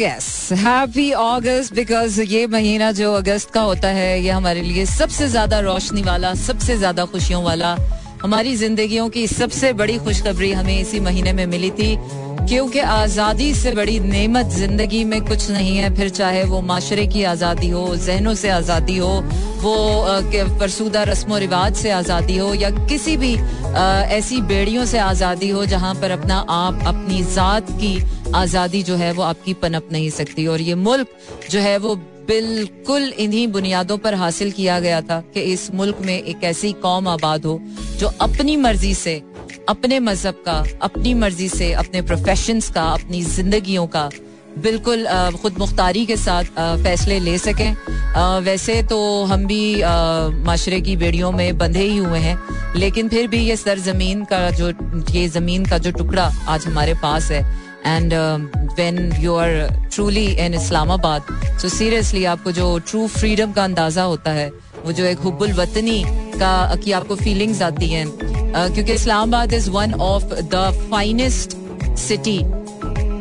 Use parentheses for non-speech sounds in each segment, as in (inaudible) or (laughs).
Yes happy August because ये महीना जो अगस्त का होता है, ये हमारे लिए सबसे ज़्यादा रोशनी वाला, सबसे ज़्यादा खुशियों वाला हमारी जिंदगियों की सबसे बड़ी खुशखबरी हमें इसी महीने में मिली थी, क्योंकि आज़ादी से बड़ी नेमत ज़िंदगी में कुछ नहीं है। फिर चाहे वो माशरे की आज़ादी हो, जहनों से आज़ादी हो, वो फरसूदा रस्म व रिवाज से आज़ादी हो, या किसी भी ऐसी बेड़ियों से आज़ादी हो, जहाँ पर अपना आप, अपनी ज़ात की आज़ादी जो है वो आपकी पनप नहीं सकती। और ये मुल्क जो है वो बिल्कुल इन्हीं बुनियादों पर हासिल किया गया था कि इस मुल्क में एक ऐसी कौम आबाद हो, जो अपनी मर्ज़ी से, अपने मज़हब का, अपनी मर्ज़ी से, अपने प्रोफेशन का, अपनी जिंदगियों का बिल्कुल खुद मुख्तारी के साथ फैसले ले सकें। वैसे तो हम भी माशरे की बेड़ियों में बंधे ही हुए हैं, लेकिन फिर भी ये सरजमीन का जो, ये ज़मीन का जो टुकड़ा आज हमारे पास है and when you are truly in Islamabad so seriously आपको जो ट्रू फ्रीडम का अंदाज़ा होता है, वो जो एक हुबुल वतनी का, की आपको फीलिंग्स आती हैं क्योंकि Islamabad is one of the finest city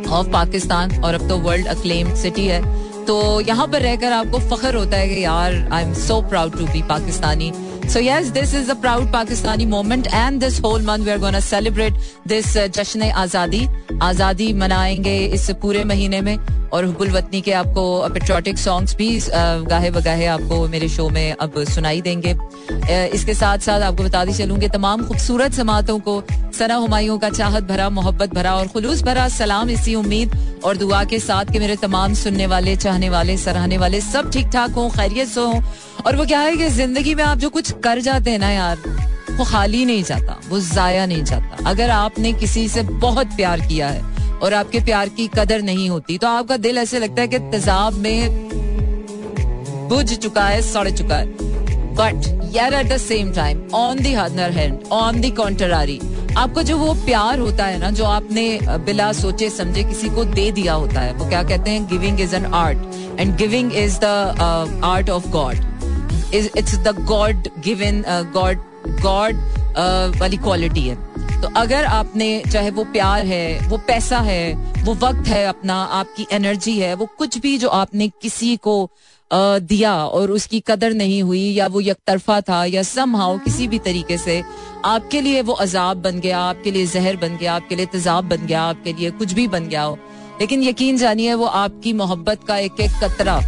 of Pakistan और अब तो वर्ल्ड अक्लेम्ड सिटी है। तो यहाँ पर रहकर आपको फख्र होता है कि यार I am so proud to be Pakistani So yes, this is a proud Pakistani moment, and this whole month we are going to celebrate this uh, जश्न आज़ादी आज़ादी मनाएँगे इस पूरे महीने में और हुबुल वतनी के आपको पेट्रोटिक सॉन्ग्स भी गाहे बगाहे आपको मेरे शो में अब सुनाई देंगे इसके साथ साथ आपको बता दी चलूँगी तमाम खूबसूरत समातों को सना हमायों का चाहत भरा मोहब्बत भरा और खुलूस भरा सलाम इसी उम्मीद और दुआ के साथ कि मेरे तमाम सुनने वाले, चाहने वाले, सराहने वाले सब ठीक ठाक हों, खैरियत से हों। और वो क्या है कि ज़िंदगी में आप जो कुछ कर जाते हैं ना यार, वो खाली नहीं जाता, वो जाया नहीं जाता। अगर आपने किसी से बहुत प्यार किया है और आपके प्यार की कदर नहीं होती तो आपका दिल ऐसे लगता है कि तेजाब में बुझ चुका है, सड़ चुका है। बट यार at the same time on the other hand on the contrary आपको जो वो प्यार होता है ना, जो आपने बिला सोचे, समझे, किसी को दे दिया होता है, वो क्या कहते हैं? Giving is an art and giving is the art of God it's the God given God God वाली क्वालिटी है। तो अगर आपने, चाहे वो प्यार है, वो पैसा है, वो वक्त है अपना, आपकी एनर्जी है, वो कुछ भी जो आपने किसी को दिया और उसकी कदर नहीं हुई या वो एक तरफा था या सम हाउ किसी भी तरीके से आपके लिए वो अजाब बन गया, आपके लिए जहर बन गया, आपके लिए तेजाब बन गया, आपके लिए कुछ भी बन गया हो। लेकिन यकीन जानिए वो आपकी मोहब्बत का एक एक कतरा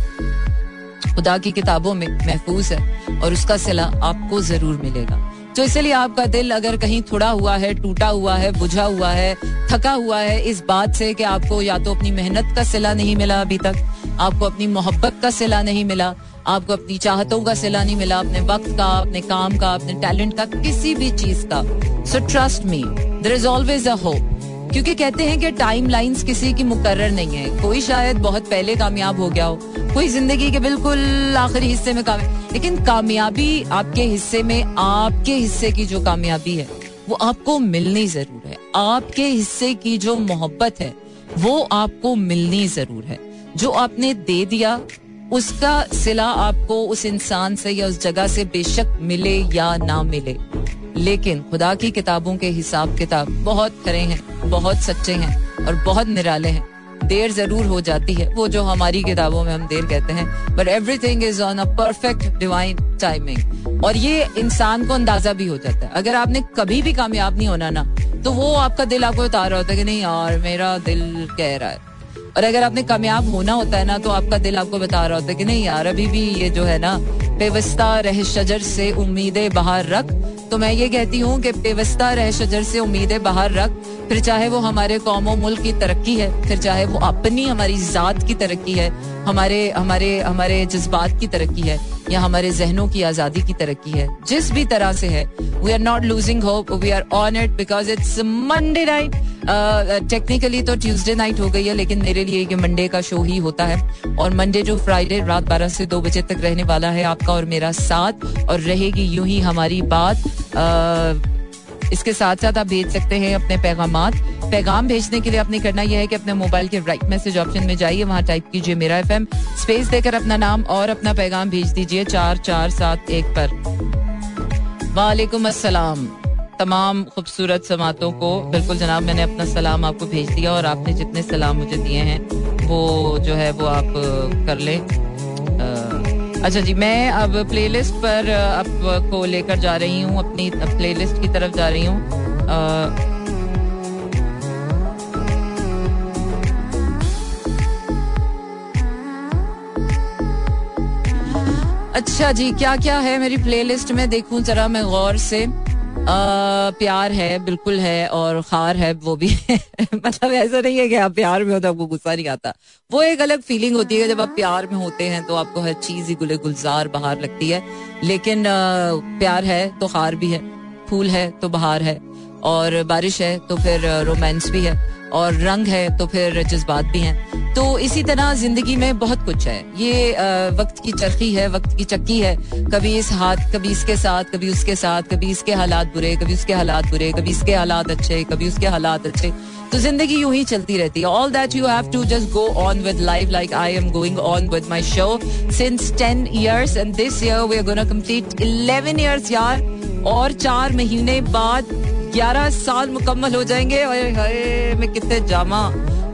खुदा की किताबों में महफूज है और उसका सिला आपको ज़रूर मिलेगा। तो इसलिए आपका दिल अगर कहीं थोड़ा हुआ है, टूटा हुआ है, बुझा हुआ है, थका हुआ है, इस बात से कि आपको या तो अपनी मेहनत का सिला नहीं मिला अभी तक आपको अपनी मोहब्बत का सिला नहीं मिला, आपको अपनी चाहतों का सिला नहीं मिला अपने वक्त का अपने काम का अपने टैलेंट का, किसी भी चीज़ का। So trust me there is always a hope क्योंकि कहते हैं कि टाइम लाइंस किसी की मुकर्र नहीं है। कोई शायद बहुत पहले कामयाब हो गया हो, कोई ज़िंदगी के बिल्कुल आखिरी हिस्से में कामयाब, लेकिन कामयाबी आपके हिस्से में, आपके हिस्से की जो कामयाबी है, वो आपको मिलनी ज़रूर है। आपके हिस्से की जो मोहब्बत है, वो आपको मिलनी ज़रूर है। जो आपने दे दिया, उसका सिला आपको उस इंसान से या उस जगह से बेशक मिले या ना मिले। लेकिन खुदा की किताबों के हिसाब किताब बहुत खरे हैं, बहुत सच्चे हैं और बहुत निराले हैं। देर ज़रूर हो जाती है, वो जो हमारी किताबों में हम देर कहते हैं। But everything is on a perfect divine timing और ये इंसान को अंदाज़ा भी हो जाता है। अगर आपने कभी भी कामयाब नहीं होना ना तो वो आपका दिल आपको बता रहा होता है कि नहीं यार, मेरा दिल कह रहा है। और अगर आपने कामयाब होना होता है ना तो आपका दिल आपको बता रहा होता है कि नहीं यार, अभी भी ये जो है ना पेवस्ता रह शजर से उम्मीदें बाहर रख। तो मैं ये कहती हूँ कि पेवस्ता रह शजर से उम्मीदें बाहर रख। फिर चाहे वो हमारे कौम मुल्क की तरक्की है, फिर चाहे वो अपनी हमारी जात की तरक्की है, हमारे हमारे हमारे जज्बात की तरक्की है। या हमारे जहनों की आज़ादी की तरक्की है। जिस भी तरह से है we are not losing hope we are on it because it's Monday night technically तो ट्यूसडे नाइट हो गई है लेकिन मेरे लिए ये मंडे का शो ही होता है। और मंडे जो फ्राइडे रात बारह से दो बजे तक रहने वाला है आपका और मेरा साथ और रहेगी यूँ ही हमारी बात। Uh, इसके साथ साथ आप भेज सकते हैं अपने पैगाम पैगाम भेजने के लिए आपने करना यह है कि अपने मोबाइल के राइट मैसेज ऑप्शन में जाइए, वहाँ टाइप कीजिए मेरा एफएम स्पेस देकर अपना नाम और अपना पैगाम भेज दीजिए चार चार सात एक पर। वालेकुम असलम तमाम खूबसूरत समातों को बिल्कुल जनाब मैंने अपना सलाम आपको भेज दिया और आपने जितने सलाम मुझे दिए हैं, वो जो है वो आप कर लें। अच्छा जी, मैं अब प्लेलिस्ट पर आपको लेकर जा रही हूँ, अपनी प्लेलिस्ट की तरफ़ जा रही हूँ। अच्छा जी क्या क्या है मेरी प्लेलिस्ट में? देखूँ जरा मैं गौर से। प्यार है, बिल्कुल है और खार है, वो भी है। (laughs) मतलब ऐसा नहीं है कि आप प्यार में हो तो आपको गुस्सा नहीं आता। वो एक अलग फीलिंग होती है जब आप प्यार में होते हैं तो आपको हर चीज़ ही गुले गुलजार बाहर लगती है। लेकिन प्यार है तो खार भी है, फूल है तो बहार है और बारिश है तो फिर रोमांस भी है। और रंग है तो फिर जज्बात भी हैं। तो इसी तरह ज़िंदगी में बहुत कुछ है। ये वक्त की चरखी है, वक्त की चक्की है। कभी इस हाथ, कभी इसके साथ, कभी उसके साथ, कभी इसके हालात बुरे, कभी उसके हालात बुरे, कभी इसके हालात अच्छे, कभी उसके हालात अच्छे। तो ज़िंदगी यूँ ही चलती रहती है। All that you have to just go on with life like I am going on with my show since ten years and this year we are gonna complete eleven years यार और चार महीने बाद ग्यारह साल मुकम्मल हो जाएँगे। मैं कितने Jama.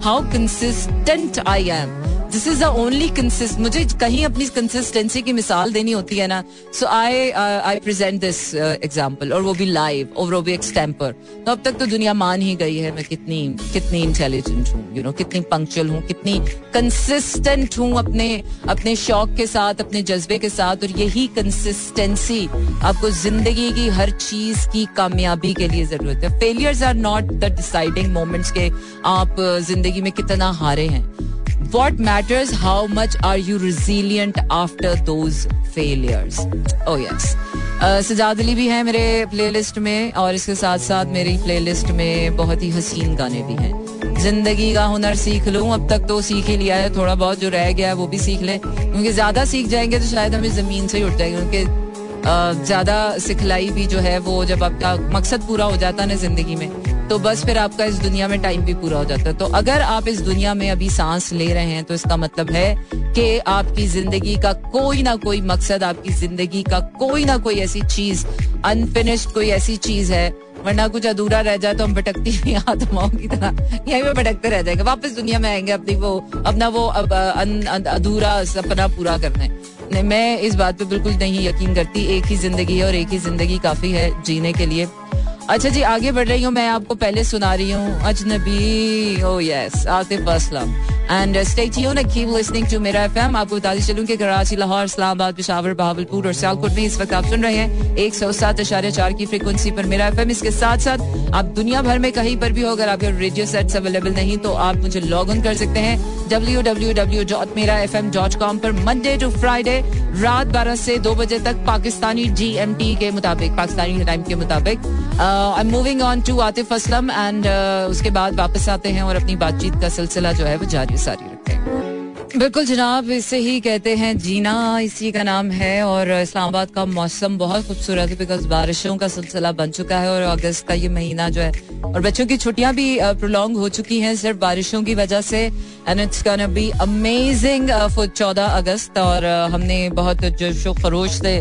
How consistent I am this is the only consist मुझे कहीं अपनी कंसिस्टेंसी की मिसाल देनी होती है ना so I I present this example और वो भी लाइव और वो भी एक्सटेम्पर तो अब तक तो दुनिया मान ही गई है मैं कितनी कितनी इंटेलिजेंट हूँ यू नो कितनी पंक्चुअल हूँ कितनी कंसिस्टेंट हूँ अपने अपने शौक के साथ अपने जज्बे के साथ और यही कंसिस्टेंसी आपको ज़िंदगी की हर चीज़ की कामयाबी के लिए ज़रूरत है। Failures are not the deciding moments के आप uh, ज़िंदगी में कितना हारे हैं। What matters how much are resilient after those failures? Oh yes. Uh, Sajjad Ali भी है मेरे प्लेलिस्ट में और इसके साथ साथ मेरी प्लेलिस्ट में बहुत ही हसीन गाने भी हैं। ज़िंदगी का हुनर सीख लूँ अब तक तो सीख ही लिया है। थोड़ा बहुत जो रह गया है वो भी सीख ले। क्योंकि ज़्यादा सीख जाएँगे तो शायद हमें ज़मीन से ही उठ जाएँगे। क्योंकि ज़्यादा सिखलाई भी जो है वो जब आपका मकसद पूरा हो जाता है ना ज़िंदगी में तो बस फिर आपका इस दुनिया में टाइम भी पूरा हो जाता है। तो अगर आप इस दुनिया में अभी सांस ले रहे हैं तो इसका मतलब है कि आपकी ज़िंदगी का कोई ना कोई मकसद, आपकी ज़िंदगी का कोई ना कोई ऐसी चीज़ अनफिनिश्ड कोई ऐसी चीज़ है, वरना कुछ अधूरा रह जाए तो हम भटकती हुई आत्माओं की तरह। यहीं पे भटकते रह जाएँगे, वापस दुनिया में आएँगे अपनी वो, अपना वो, अब अधूरा सपना पूरा करना। है मैं इस बात पे बिल्कुल नहीं यकीन करती, एक ही ज़िंदगी है और एक ही ज़िंदगी काफ़ी है जीने के लिए। अच्छा जी, आगे बढ़ रही हूँ, मैं आपको पहले सुना रही हूँ, Ajnabi oh yes Atif Aslam. And stay tune and keep listening to Mera FM आपको बताती चलूँ कि कराची, लाहौर, इस्लामाबाद, पिशावर बहावलपुर और सियालकोट में इस वक्त आप सुन रहे हैं एक सौ सात अशारे चार की फ्रिक्वेंसी पर मेरा एफएम इसके साथ साथ आप दुनिया भर में कहीं पर भी हो, अगर आपके रेडियो सेट्स अवेलेबल नहीं तो आप मुझे लॉग इन कर सकते हैं W W W dot Mera F M dot com पर मंडे टू फ्राइडे रात बारह से दो बजे तक पाकिस्तानी जी एम टी के मुताबिक, पाकिस्तानी टाइम के मुताबिक। I am moving on to Atif Aslam and उसके बाद वापस आते हैं और अपनी बातचीत का सिलसिला जो है वो जारी सारी रखें बिल्कुल जनाब, इसे ही कहते हैं जीना, इसी का नाम है और इस्लामाबाद का मौसम बहुत खूबसूरत है बिकॉज़ बारिशों का सिलसिला बन चुका है और अगस्त का ये महीना जो है और बच्चों की छुट्टियाँ भी प्रोलॉन्ग हो चुकी हैं सिर्फ़ बारिशों की वजह से and it's can be amazing for चौदह अगस्त और हमने बहुत जोशो खरोश से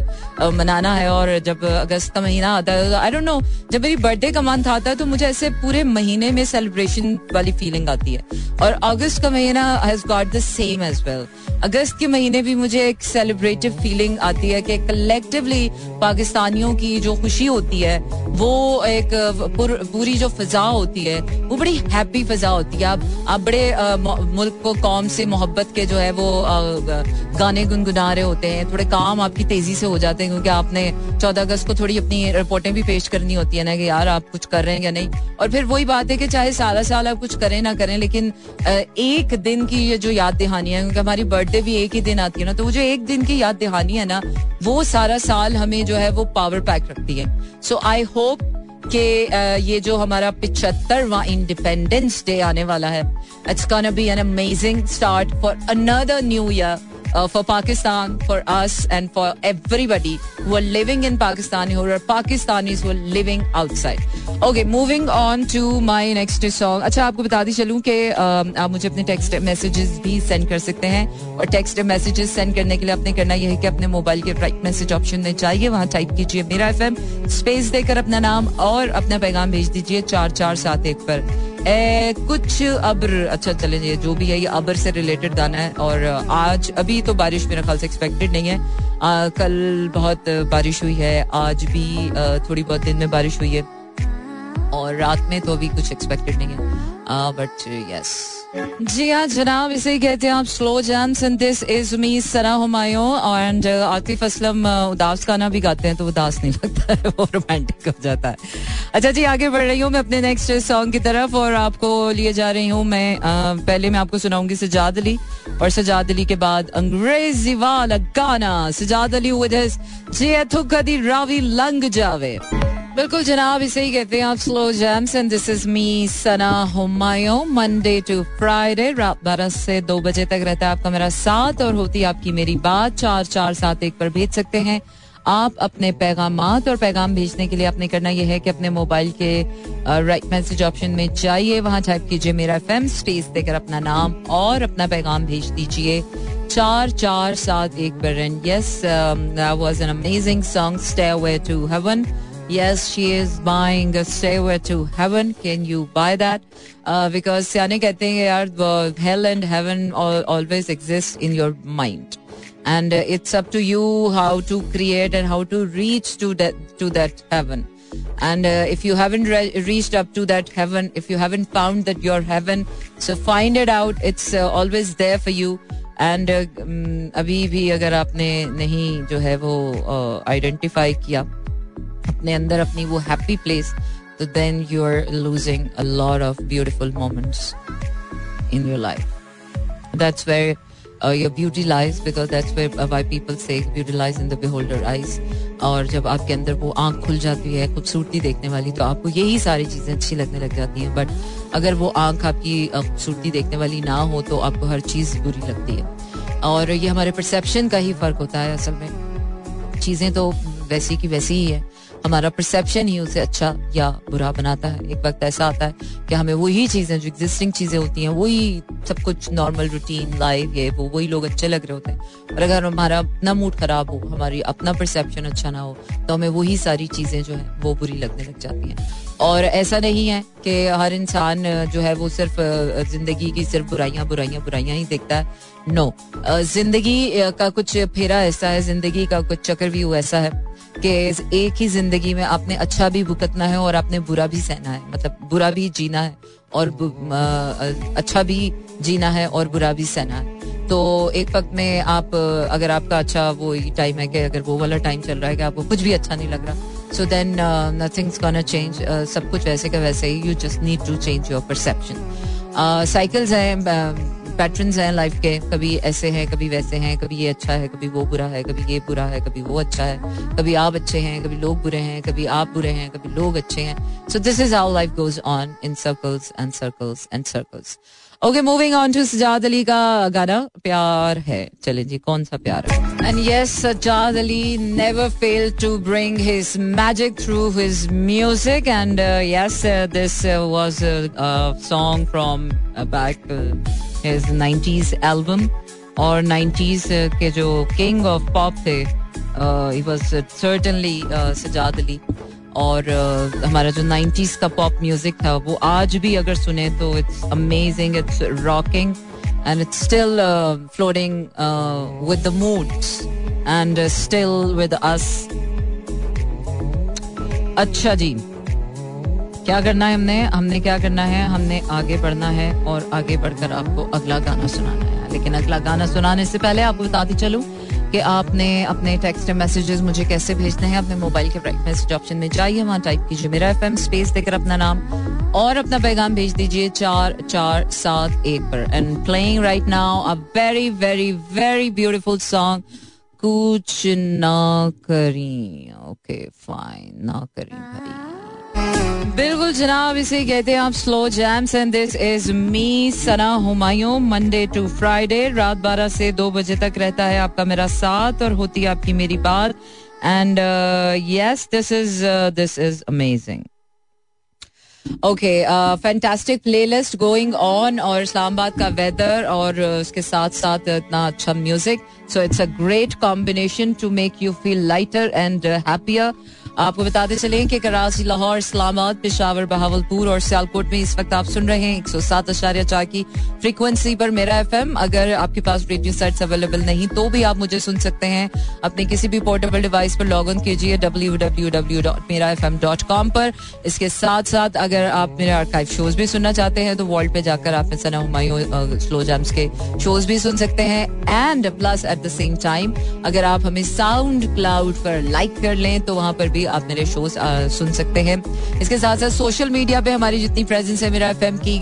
मनाना है और जब अगस्त का महीना आता है आई डोंट नो जब मेरी बर्थडे का मंथ आता है तो मुझे ऐसे पूरे महीने में सेलिब्रेशन वाली फीलिंग आती है और अगस्त का महीना has got the same as well अगस्त के महीने भी मुझे एक सेलिब्रेटिव फीलिंग आती है कि कलेक्टिवली पाकिस्तानियों की जो खुशी होती है, वो एक पूरी जो फिजा होती है, वो बड़ी हैप्पी फिजा होती है। आप आप बड़े मुल्क को, कौम से, मोहब्बत के जो है वो गाने गुनगुना रहे होते हैं। थोड़े काम आपकी तेज़ी से हो जाते हैं, क्योंकि आपने चौदह अगस्त को थोड़ी अपनी रिपोर्टें भी पेश करनी होती है ना कि यार आप कुछ कर रहे हैं या नहीं। और फिर वही बात है कि चाहे सारा साल आप कुछ करें ना करें, लेकिन एक दिन की ये जो याद दहानी है, क्योंकि हमारी बर्थडे भी एक ही दिन आती है ना तो वो जो एक दिन की याद दहानी है ना, वो सारा साल हमें जो है वो पावर पैक रखती है। सो आई होप के ये जो हमारा पिछहत्तरवा इंडिपेंडेंस डे आने वाला है it's gonna be an amazing start for another new year for Pakistan, for us, and for everybody who are living in Pakistan, who are Pakistanis who are living outside. Okay, moving on next song. अच्छा आपको बता दी चलूँ कि आप मुझे अपने text messages भी send कर सकते हैं और टेक्स्ट मैसेजेस सेंड करने के लिए आपने करना यह है कि अपने मोबाइल के राइट मैसेज ऑप्शन में जाइए वहाँ टाइप कीजिए मेरा एफ़एम स्पेस देकर अपना नाम और अपना पैगाम भेज दीजिए चार चार सात एक पर ए, कुछ अब्र अच्छा चले ये जो भी है ये अब्र से रिलेटेड गाना है और आज अभी तो बारिश मेरा ख्याल से एक्सपेक्टेड नहीं है। आ, कल बहुत बारिश हुई है आज भी आ, थोड़ी बहुत दिन में बारिश हुई है और रात में तो अभी कुछ एक्सपेक्टेड नहीं है। बट यस जी हाँ जनाब इसे कहते हैं आप slow jams and this is me Sana Humayun and Atif Aslam उदास गाना भी गाते हैं तो उदास नहीं लगता है वो रोमांटिक हो जाता है। अच्छा जी आगे बढ़ रही हूँ मैं अपने नेक्स्ट सॉन्ग की तरफ़ और आपको लिए जा रही हूँ मैं आ, पहले मैं आपको सुनाऊँगी सजाद अली और सजाद अली के बाद अंग्रेज़ी वाला गाना सजाद अली विद हिज जी रावी लंग जावे। बिल्कुल जनाब, इसे ही कहते हैं आप slow jams and this is me Sana Humayun Monday to Friday रात बारह से दो बजे तक रहता है आपका मेरा साथ और होती आपकी मेरी बात। चार चार, सात, एक पर भेज सकते हैं। आप अपने पैगाम और पैगाम भेजने के लिए आपने करना यह है कि अपने मोबाइल के राइट मैसेज ऑप्शन में जाइए। वहाँ टाइप कीजिए मेरा एफ़ एम स्पेस देकर अपना नाम और अपना पैगाम भेज दीजिए। चार चार, सात, एक पर yes was an amazing song stay away to heaven Yes, she is buying a stairway to heaven. Can you buy that? Uh, because सियाने कहते हैं यार hell and heaven always exist in your mind. And uh, it's up to you how to create and how to reach to that to that heaven. And uh, if you haven't re- reached up to that heaven, if you haven't found that your heaven, so find it out. It's uh, always there for you. And um, अभी भी अगर आपने नहीं जो है वो identify uh, किया अपने अंदर अपनी वो हैप्पी प्लेस तो then you are losing a lot of beautiful moments in your life that's where your beauty lies because that's where why people say beauty lies in the beholder eyes और जब आपके अंदर वो आँख खुल जाती है, खूबसूरती देखने वाली तो आपको यही सारी चीज़ें अच्छी लगने लग जाती हैं। बट अगर वो आँख आपकी खूबसूरती देखने वाली ना हो तो आपको हर चीज़ बुरी लगती है। और ये हमारे परसेप्शन का ही फ़र्क होता है असल में। चीज़ें तो वैसी की वैसी ही है। हमारा परसेप्शन ही उसे अच्छा या बुरा बनाता है। एक वक्त ऐसा आता है कि हमें वही चीज़ें, जो एग्जिस्टिंग चीज़ें होती हैं, वही सब कुछ नॉर्मल रूटीन लाइफ ये, वो, वही लोग अच्छे लग रहे होते हैं। और अगर हमारा अपना मूड खराब हो, हमारी अपना परसेप्शन अच्छा ना हो तो हमें वही सारी चीज़ें जो है, वो बुरी लगने लग जाती हैं। और ऐसा नहीं है कि हर इंसान, जो है, वो सिर्फ़ ज़िंदगी की सिर्फ़ बुराइयाँ बुराइयाँ बुराइयाँ ही देखता है। नो ज़िंदगी का कुछ फेरा ऐसा है, ज़िंदगी का कुछ चक्रव्यूह ऐसा है कि एक ही ज़िंदगी में आपने अच्छा भी भुगतना है और आपने बुरा भी सहना है। मतलब बुरा भी जीना है और अच्छा भी जीना है और बुरा भी सहना है। तो एक वक्त में आप, अगर आपका अच्छा वो टाइम है कि अगर वो वाला टाइम चल रहा है कि आपको कुछ भी अच्छा नहीं लग रहा so then nothing's gonna change सब कुछ वैसे का वैसे ही you just need to change your perception cycles हैं पैटर्न्स हैं लाइफ के। कभी ऐसे हैं, कभी वैसे हैं, कभी ये अच्छा है, कभी वो बुरा है, कभी ये बुरा है, कभी वो अच्छा है, कभी आप अच्छे हैं, कभी लोग बुरे हैं, कभी आप बुरे हैं, कभी लोग अच्छे हैं। So this is how life goes on in circles and circles and circles okay moving on to Sajjad Ali का गाना, प्यार है। चले जी, कौन सा प्यार है? And yes Sajjad Ali never fail to bring his magic through his music and yes this was song from back his 90s album और 90s के जो किंग ऑफ़ पॉप थे सर्टेनली सजाद अली और uh, हमारा जो 90s का पॉप म्यूज़िक था वो आज भी अगर सुने तो it's amazing it's rocking and it's still floating with the moods and still with us अच्छा जी। क्या करना है हमने? हमने क्या करना है? हमने आगे बढ़ना है और आगे बढ़कर आपको अगला गाना सुनाना है। लेकिन अगला गाना सुनाने से पहले आपको बताती चलूँ कि आपने अपने टेक्स्ट मैसेजेस मुझे कैसे भेजने हैं? अपने मोबाइल के राइट मैसेज ऑप्शन में जाइए, वहाँ टाइप कीजिए मेरा एफएम स्पेस देकर अपना नाम और अपना पैगाम भेज दीजिए चार चार, सात, एक पर। And playing right now a very very very beautiful song कुछ ना करी। ओके फाइन ना करी भाई। बिल्कुल जनाब, इसे कहते हैं आप slow jams and this is me Sana Humayun Monday to Friday रात बारह से दो बजे तक रहता है आपका मेरा साथ और होती है आपकी मेरी बात। And yes this is this is amazing okay fantastic playlist going on और इस्लामाबाद का वेदर और उसके साथ साथ इतना अच्छा music so it's a great combination to make you feel lighter and happier आपको बताते चले कि कराची, लाहौर, इस्लामाबाद, पिशावर, बहावलपुर और सियालकोट में इस वक्त आप सुन रहे हैं एक सौ सात अशारिया चार की फ्रीक्वेंसी पर मेरा एफएम। अगर आपके पास रेडियो सेट्स अवेलेबल नहीं तो भी आप मुझे सुन सकते हैं। अपने किसी भी पोर्टेबल डिवाइस पर लॉग इन कीजिए W W W dot Mera F M dot com पर। इसके साथ साथ अगर आप मेरे आर्काइव शोज़ भी सुनना चाहते हैं तो वर्ल्ड पे जाकर आप सना हुमायूं स्लो जैम्स के शोज़ भी सुन सकते हैं। And plus at the same time अगर आप हमें साउंड क्लाउड पर लाइक कर लें तो वहाँ पर भी आप मेरे शोज़ सुन सकते हैं। इसके साथ साथ सोशल मीडिया पे हमारी जितनी प्रेजेंस है, मेरा एफएम की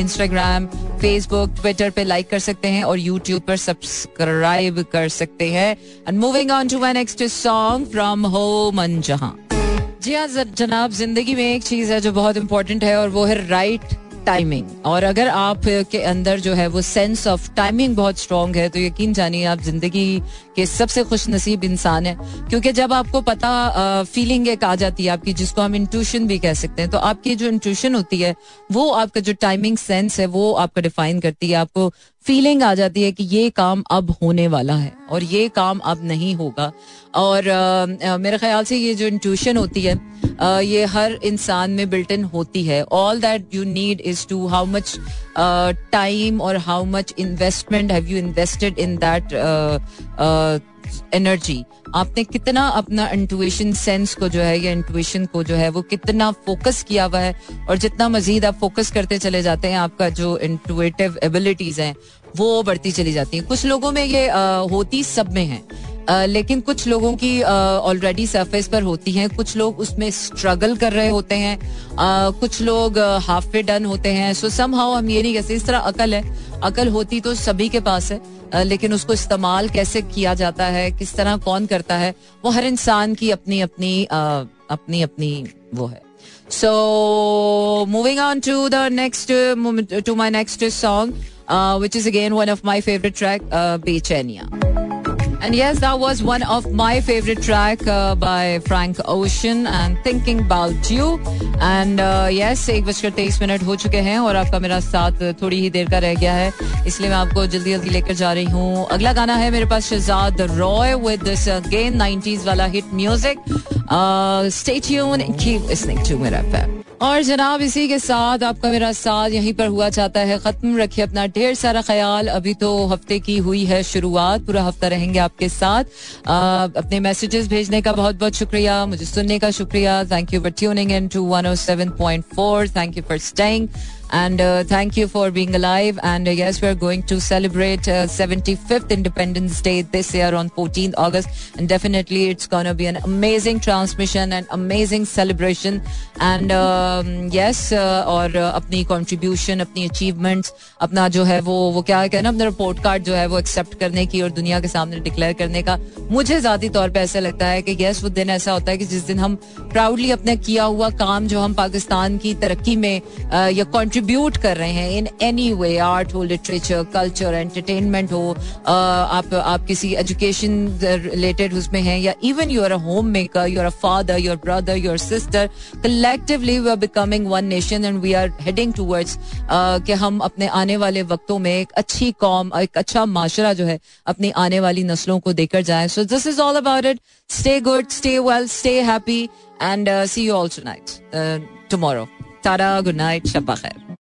इंस्टाग्राम फेसबुक ट्विटर पे लाइक कर सकते हैं और यूट्यूब पर सब्सक्राइब कर सकते हैं। And moving on to my next song from हो मन जहाँ जी हाँ जनाब, ज़िंदगी में एक चीज़ है जो बहुत इंपॉर्टेंट है और वो है राइट टाइमिंग और अगर आप के अंदर जो है वो सेंस ऑफ़ टाइमिंग बहुत स्ट्रांग है तो यकीन जानिए आप ज़िंदगी के सबसे खुश नसीब इंसान है। क्योंकि जब आपको पता फीलिंग एक आ जाती है आपकी, जिसको हम इंट्यूशन भी कह सकते हैं तो आपकी जो इंट्यूशन होती है, वो आपका जो टाइमिंग सेंस है, वो आपको डिफाइन करती है। आपको फीलिंग आ जाती है कि ये काम अब होने वाला है और ये काम अब नहीं होगा। और आ, मेरे ख्याल से ये जो इंट्यूशन होती है आ, ये हर इंसान में बिल्ट इन होती है। All that you need is to how much time और how much investment have you invested in that energy आपने कितना अपना इंटुएशन सेंस को जो है या इंटुएशन को जो है वो कितना फोकस किया हुआ है और जितना मजीद आप फोकस करते चले जाते हैं आपका जो इंटुएटिव एबिलिटीज हैं वो बढ़ती चली जाती हैं। कुछ लोगों में ये आ, होती सब में है। लेकिन कुछ लोगों की ऑलरेडी सरफेस पर होती हैं। कुछ लोग उसमें स्ट्रगल कर रहे होते हैं। कुछ लोग हाफ़ वे डन होते हैं। सो सम हाउ हम ये नहीं कहते इस तरह अकल है। अकल होती तो सभी के पास है लेकिन उसको इस्तेमाल कैसे किया जाता है, किस तरह कौन करता है, वो हर इंसान की अपनी अपनी अपनी अपनी वो है। So moving on to the next to my next song which is again one of my favourite track बेचैनिया। And yes, that was one of my favorite track uh, by Frank Ocean and Thinking About You. And uh, yes, एक बजकर तेईस minute हो चुके हैं और आपका मेरा साथ थोड़ी ही देर का रह गया है इसलिए मैं आपको जल्दी जल्दी लेकर जा रही हूँ अगला गाना है मेरे पास Shahzad Roy with this again 90s वाला hit music stay tune keep listening to Mera FM और जनाब इसी के साथ आपका मेरा साथ यहीं पर हुआ चाहता है। खत्म रखिए अपना ढेर सारा ख्याल। अभी तो हफ़्ते की हुई है शुरुआत पूरा हफ़्ता रहेंगे आपके साथ। आ, अपने मैसेजेस भेजने का बहुत बहुत शुक्रिया मुझे सुनने का शुक्रिया। Thank you for tuning in to one thank you for staying And uh, thank you for being alive. And uh, yes, we're going to celebrate uh, 75th Independence Day this year on 14th August. And definitely it's going to be an amazing transmission and amazing celebration. And um, yes, uh, और uh, अपनी contribution अपनी achievements अपना जो है वो वो क्या है ना अपना रिपोर्ट कार्ड जो है वो एक्सेप्ट करने की और दुनिया के सामने डिक्लेयर करने का मुझे ज़ाती तौर पे ऐसा लगता है कि यस वो दिन ऐसा होता है कि जिस दिन हम प्राउडली अपने किया हुआ काम जो हम पाकिस्तान की तरक्की में uh, या contribute कर रहे हैं इन एनी वे आर्ट हो लिटरेचर कल्चर एंटरटेनमेंट हो आप आप किसी एजुकेशन रिलेटेड उसमें हैं, या even you are a home maker you are a father your brother your sister collectively we are becoming one nation and we are heading towards कि हम अपने आने वाले वक्तों में एक अच्छी कॉम, एक अच्छा माशरा जो है, अपनी आने वाली नस्लों को देकर जाए। So this is all about it stay good stay well stay happy and see you also night tomorrow Tara good night शब्बा खैर